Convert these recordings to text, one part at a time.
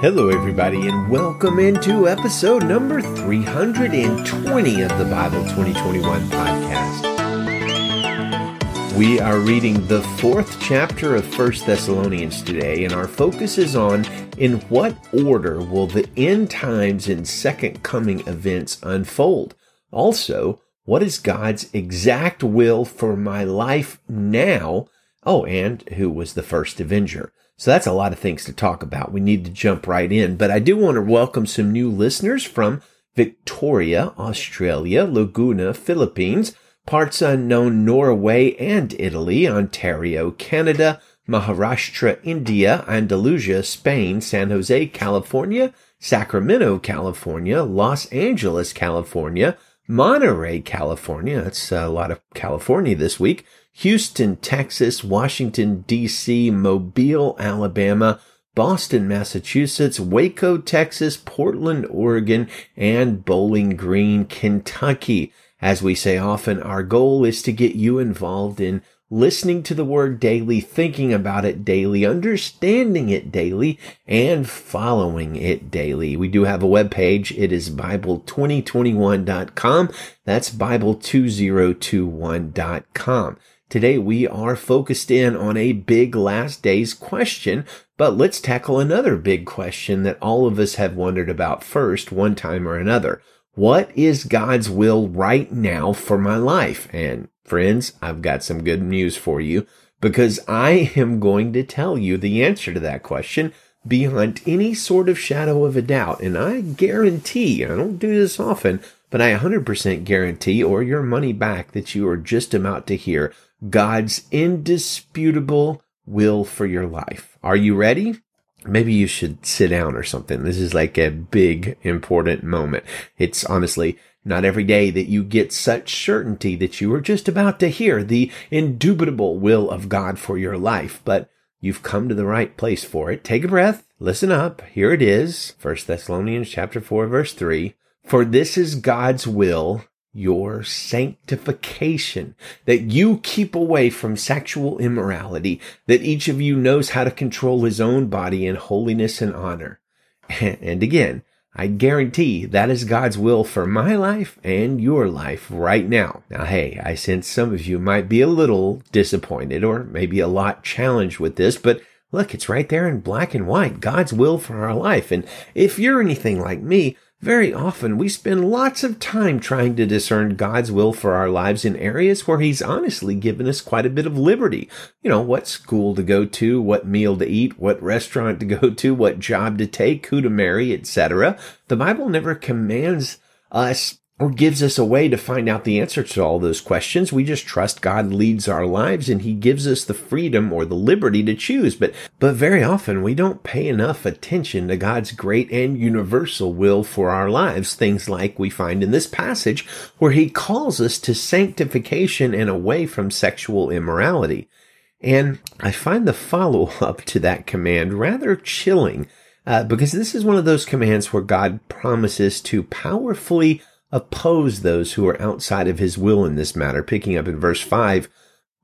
Hello, everybody, and welcome into episode number 320 of the Bible 2021 podcast. We are reading the fourth chapter of First Thessalonians today, and our focus is on in what order will the end times and second coming events unfold? Also, what is God's exact will for my life now? Oh, and who was the first avenger? So that's a lot of things to talk about. We need to jump right in, but I do want to welcome some new listeners from Victoria, Australia, Laguna, Philippines, parts unknown Norway and Italy, Ontario, Canada, Maharashtra, India, Andalusia, Spain, San Jose, California, Sacramento, California, Los Angeles, California, Monterey, California. That's a lot of California this week. Houston, Texas, Washington, D.C., Mobile, Alabama, Boston, Massachusetts, Waco, Texas, Portland, Oregon, and Bowling Green, Kentucky. As we say often, our goal is to get you involved in listening to the word daily, thinking about it daily, understanding it daily, and following it daily. We do have a web page. It is Bible2021.com. That's Bible2021.com. Today we are focused in on a big last days question, but let's tackle another big question that all of us have wondered about first, one time or another. What is God's will right now for my life? And friends, I've got some good news for you because I am going to tell you the answer to that question beyond any sort of shadow of a doubt. And I guarantee, I don't do this often, but I 100% guarantee or your money back that you are just about to hear God's indisputable will for your life. Are you ready? Maybe you should sit down or something. This is like a big, important moment. It's honestly not every day that you get such certainty that you are just about to hear the indubitable will of God for your life, but you've come to the right place for it. Take a breath. Listen up. Here it is. 1 Thessalonians chapter 4 verse 3. For this is God's will your sanctification, that you keep away from sexual immorality, that each of you knows how to control his own body in holiness and honor. And again, I guarantee that is God's will for my life and your life right now. Now, hey, I sense some of you might be a little disappointed or maybe a lot challenged with this, but look, it's right there in black and white. God's will for our life. And if you're anything like me, very often we spend lots of time trying to discern God's will for our lives in areas where He's honestly given us quite a bit of liberty. You know, what school to go to, what meal to eat, what restaurant to go to, what job to take, who to marry, etc. The Bible never commands us or gives us a way to find out the answer to all those questions. We just trust God leads our lives and he gives us the freedom or the liberty to choose. But, but very often we don't pay enough attention to God's great and universal will for our lives. Things like we find in this passage where he calls us to sanctification and away from sexual immorality. And I find the follow up to that command rather chilling. Uh, because this is one of those commands where God promises to powerfully oppose those who are outside of his will in this matter. Picking up in verse 5,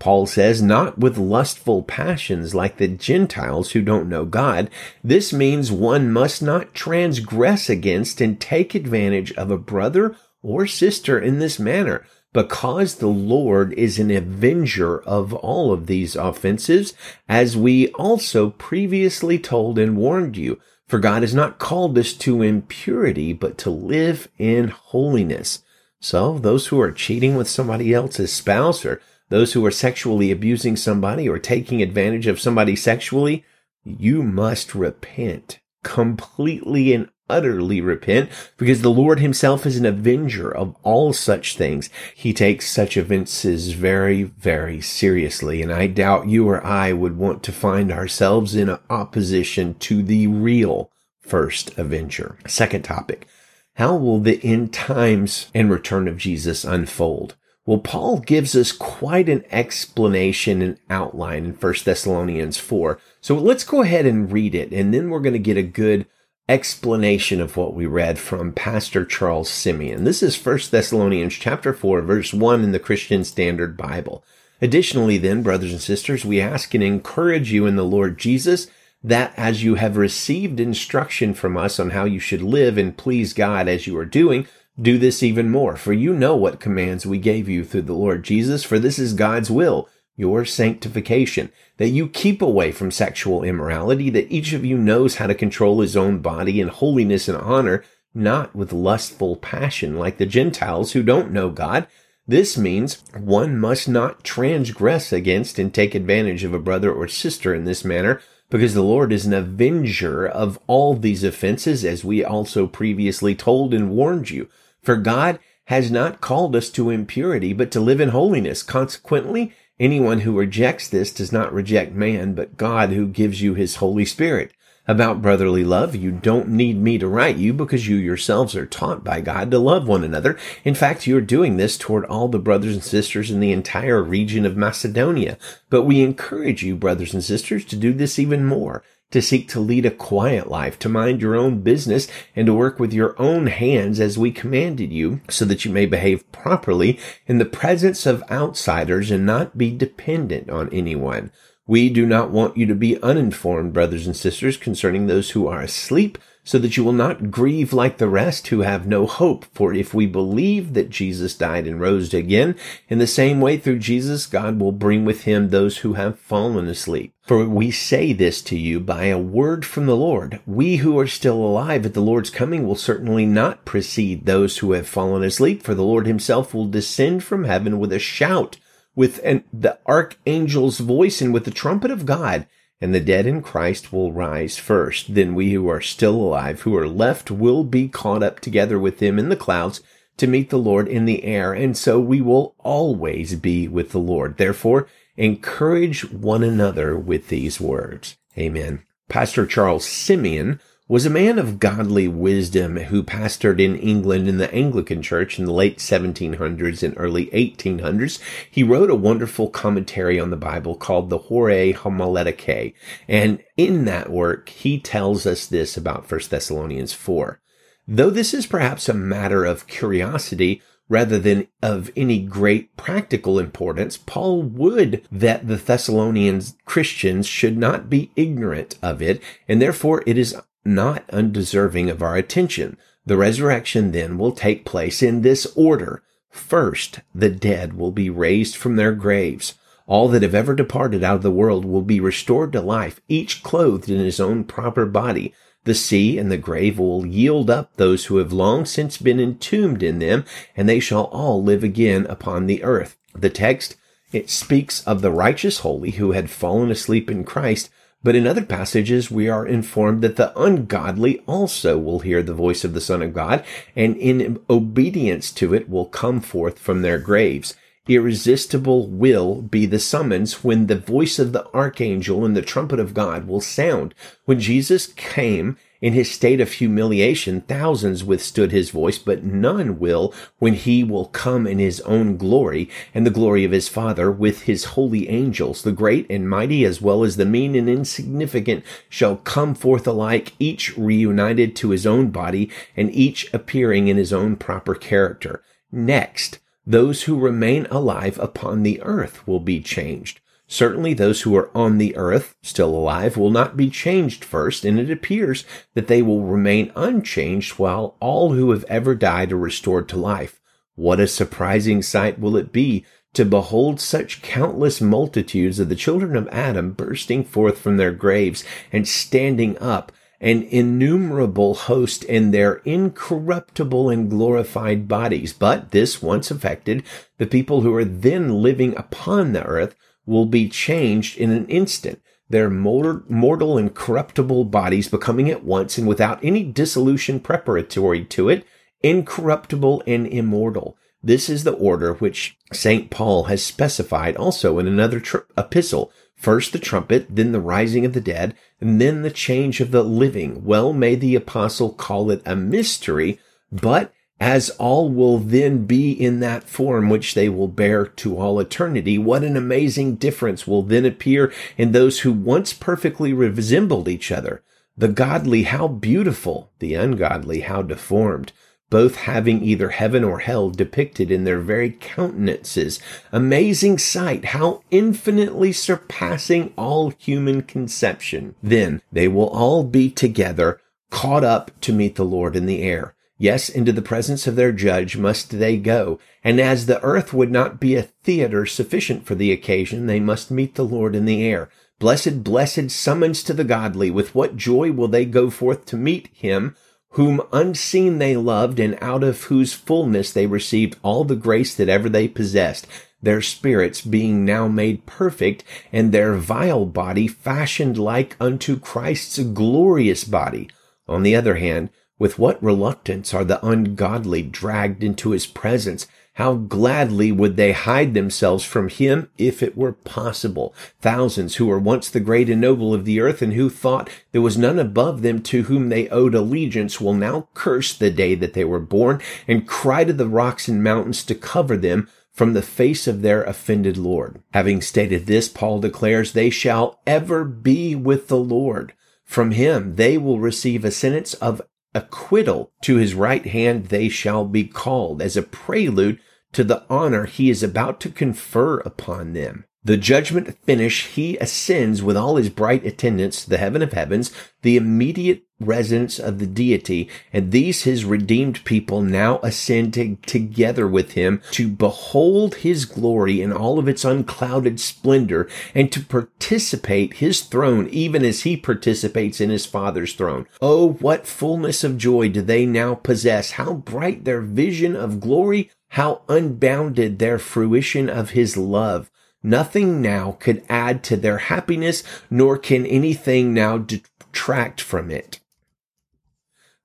Paul says, not with lustful passions like the Gentiles who don't know God. This means one must not transgress against and take advantage of a brother or sister in this manner, because the Lord is an avenger of all of these offenses, as we also previously told and warned you. For God has not called us to impurity, but to live in holiness. So those who are cheating with somebody else's spouse or those who are sexually abusing somebody or taking advantage of somebody sexually, you must repent completely and utterly repent because the Lord himself is an avenger of all such things. He takes such offenses very, very seriously. And I doubt you or I would want to find ourselves in opposition to the real first avenger. Second topic. How will the end times and return of Jesus unfold? Well, Paul gives us quite an explanation and outline in 1 Thessalonians 4. So let's go ahead and read it, and then we're going to get a good explanation of what we read from Pastor Charles Simeon. This is 1 Thessalonians chapter 4 verse 1 in the Christian Standard Bible. Additionally then, brothers and sisters, we ask and encourage you in the Lord Jesus that as you have received instruction from us on how you should live and please God as you are doing, do this even more. For you know what commands we gave you through the Lord Jesus, for this is God's will, your sanctification, that you keep away from sexual immorality, that each of you knows how to control his own body in holiness and honor, not with lustful passion like the Gentiles who don't know God. This means one must not transgress against and take advantage of a brother or sister in this manner, because the Lord is an avenger of all these offenses, as we also previously told and warned you. For God has not called us to impurity, but to live in holiness. Consequently, anyone who rejects this does not reject man, but God who gives you his Holy Spirit about brotherly love. You don't need me to write you because you yourselves are taught by God to love one another. In fact, you're doing this toward all the brothers and sisters in the entire region of Macedonia. But we encourage you, brothers and sisters, to do this even more to seek to lead a quiet life, to mind your own business, and to work with your own hands as we commanded you, so that you may behave properly in the presence of outsiders and not be dependent on anyone. We do not want you to be uninformed, brothers and sisters, concerning those who are asleep, so that you will not grieve like the rest who have no hope. For if we believe that Jesus died and rose again, in the same way through Jesus, God will bring with him those who have fallen asleep. For we say this to you by a word from the Lord. We who are still alive at the Lord's coming will certainly not precede those who have fallen asleep, for the Lord himself will descend from heaven with a shout with an, the archangel's voice and with the trumpet of God, and the dead in Christ will rise first. Then we who are still alive, who are left, will be caught up together with them in the clouds to meet the Lord in the air. And so we will always be with the Lord. Therefore, encourage one another with these words. Amen. Pastor Charles Simeon was a man of godly wisdom who pastored in England in the Anglican Church in the late 1700s and early 1800s. He wrote a wonderful commentary on the Bible called the Horae Homileticae. And in that work, he tells us this about 1 Thessalonians 4. Though this is perhaps a matter of curiosity, rather than of any great practical importance, Paul would that the Thessalonians Christians should not be ignorant of it, and therefore it is not undeserving of our attention. The resurrection then will take place in this order. First, the dead will be raised from their graves. All that have ever departed out of the world will be restored to life, each clothed in his own proper body. The sea and the grave will yield up those who have long since been entombed in them, and they shall all live again upon the earth. The text, it speaks of the righteous holy who had fallen asleep in Christ, but in other passages, we are informed that the ungodly also will hear the voice of the Son of God, and in obedience to it will come forth from their graves. Irresistible will be the summons when the voice of the archangel and the trumpet of God will sound. When Jesus came in his state of humiliation, thousands withstood his voice, but none will when he will come in his own glory and the glory of his Father with his holy angels. The great and mighty as well as the mean and insignificant shall come forth alike, each reunited to his own body and each appearing in his own proper character. Next, those who remain alive upon the earth will be changed. Certainly those who are on the earth, still alive, will not be changed first, and it appears that they will remain unchanged while all who have ever died are restored to life. What a surprising sight will it be to behold such countless multitudes of the children of Adam bursting forth from their graves and standing up, an innumerable host in their incorruptible and glorified bodies. But this once affected, the people who are then living upon the earth will be changed in an instant, their mortal and corruptible bodies becoming at once and without any dissolution preparatory to it, incorruptible and immortal. This is the order which St. Paul has specified also in another tr- epistle. First the trumpet, then the rising of the dead, and then the change of the living. Well may the apostle call it a mystery, but as all will then be in that form which they will bear to all eternity. What an amazing difference will then appear in those who once perfectly resembled each other. The godly, how beautiful, the ungodly, how deformed. both having either heaven or hell depicted in their very countenances. Amazing sight, how infinitely surpassing all human conception. Then they will all be together, caught up to meet the Lord in the air. Yes, into the presence of their judge must they go. And as the earth would not be a theater sufficient for the occasion, they must meet the Lord in the air. Blessed, blessed summons to the godly. With what joy will they go forth to meet him whom unseen they loved and out of whose fullness they received all the grace that ever they possessed, their spirits being now made perfect and their vile body fashioned like unto Christ's glorious body. On the other hand, with what reluctance are the ungodly dragged into his presence how gladly would they hide themselves from him if it were possible. Thousands who were once the great and noble of the earth and who thought there was none above them to whom they owed allegiance will now curse the day that they were born and cry to the rocks and mountains to cover them from the face of their offended Lord. Having stated this, Paul declares they shall ever be with the Lord. From him they will receive a sentence of acquittal. To his right hand they shall be called as a prelude to the honor he is about to confer upon them. The judgment finish, he ascends with all his bright attendants to the heaven of heavens, the immediate residence of the deity, and these his redeemed people now ascend to, together with him to behold his glory in all of its unclouded splendor and to participate his throne even as he participates in his father's throne. Oh, what fullness of joy do they now possess! How bright their vision of glory! How unbounded their fruition of his love! Nothing now could add to their happiness, nor can anything now detract from it.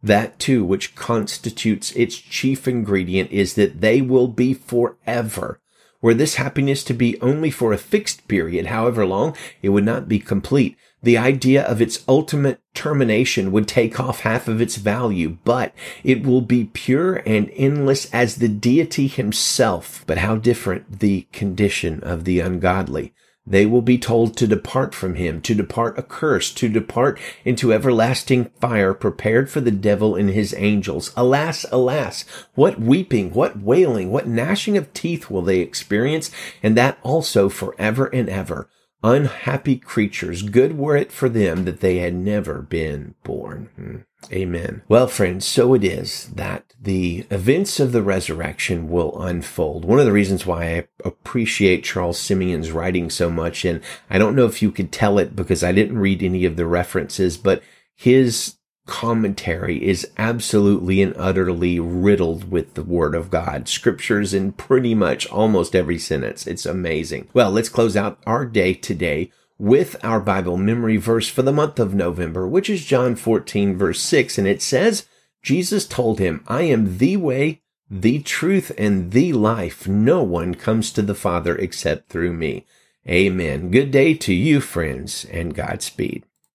That too, which constitutes its chief ingredient is that they will be forever. Were this happiness to be only for a fixed period, however long, it would not be complete the idea of its ultimate termination would take off half of its value, but it will be pure and endless as the deity himself. But how different the condition of the ungodly. They will be told to depart from him, to depart accursed, to depart into everlasting fire prepared for the devil and his angels. Alas, alas, what weeping, what wailing, what gnashing of teeth will they experience, and that also forever and ever unhappy creatures. Good were it for them that they had never been born. Hmm. Amen. Well, friends, so it is that the events of the resurrection will unfold. One of the reasons why I appreciate Charles Simeon's writing so much, and I don't know if you could tell it because I didn't read any of the references, but his commentary is absolutely and utterly riddled with the word of God. Scriptures in pretty much almost every sentence. It's amazing. Well, let's close out our day today with our Bible memory verse for the month of November, which is John 14 verse 6. And it says, Jesus told him, I am the way, the truth, and the life. No one comes to the Father except through me. Amen. Good day to you, friends, and Godspeed.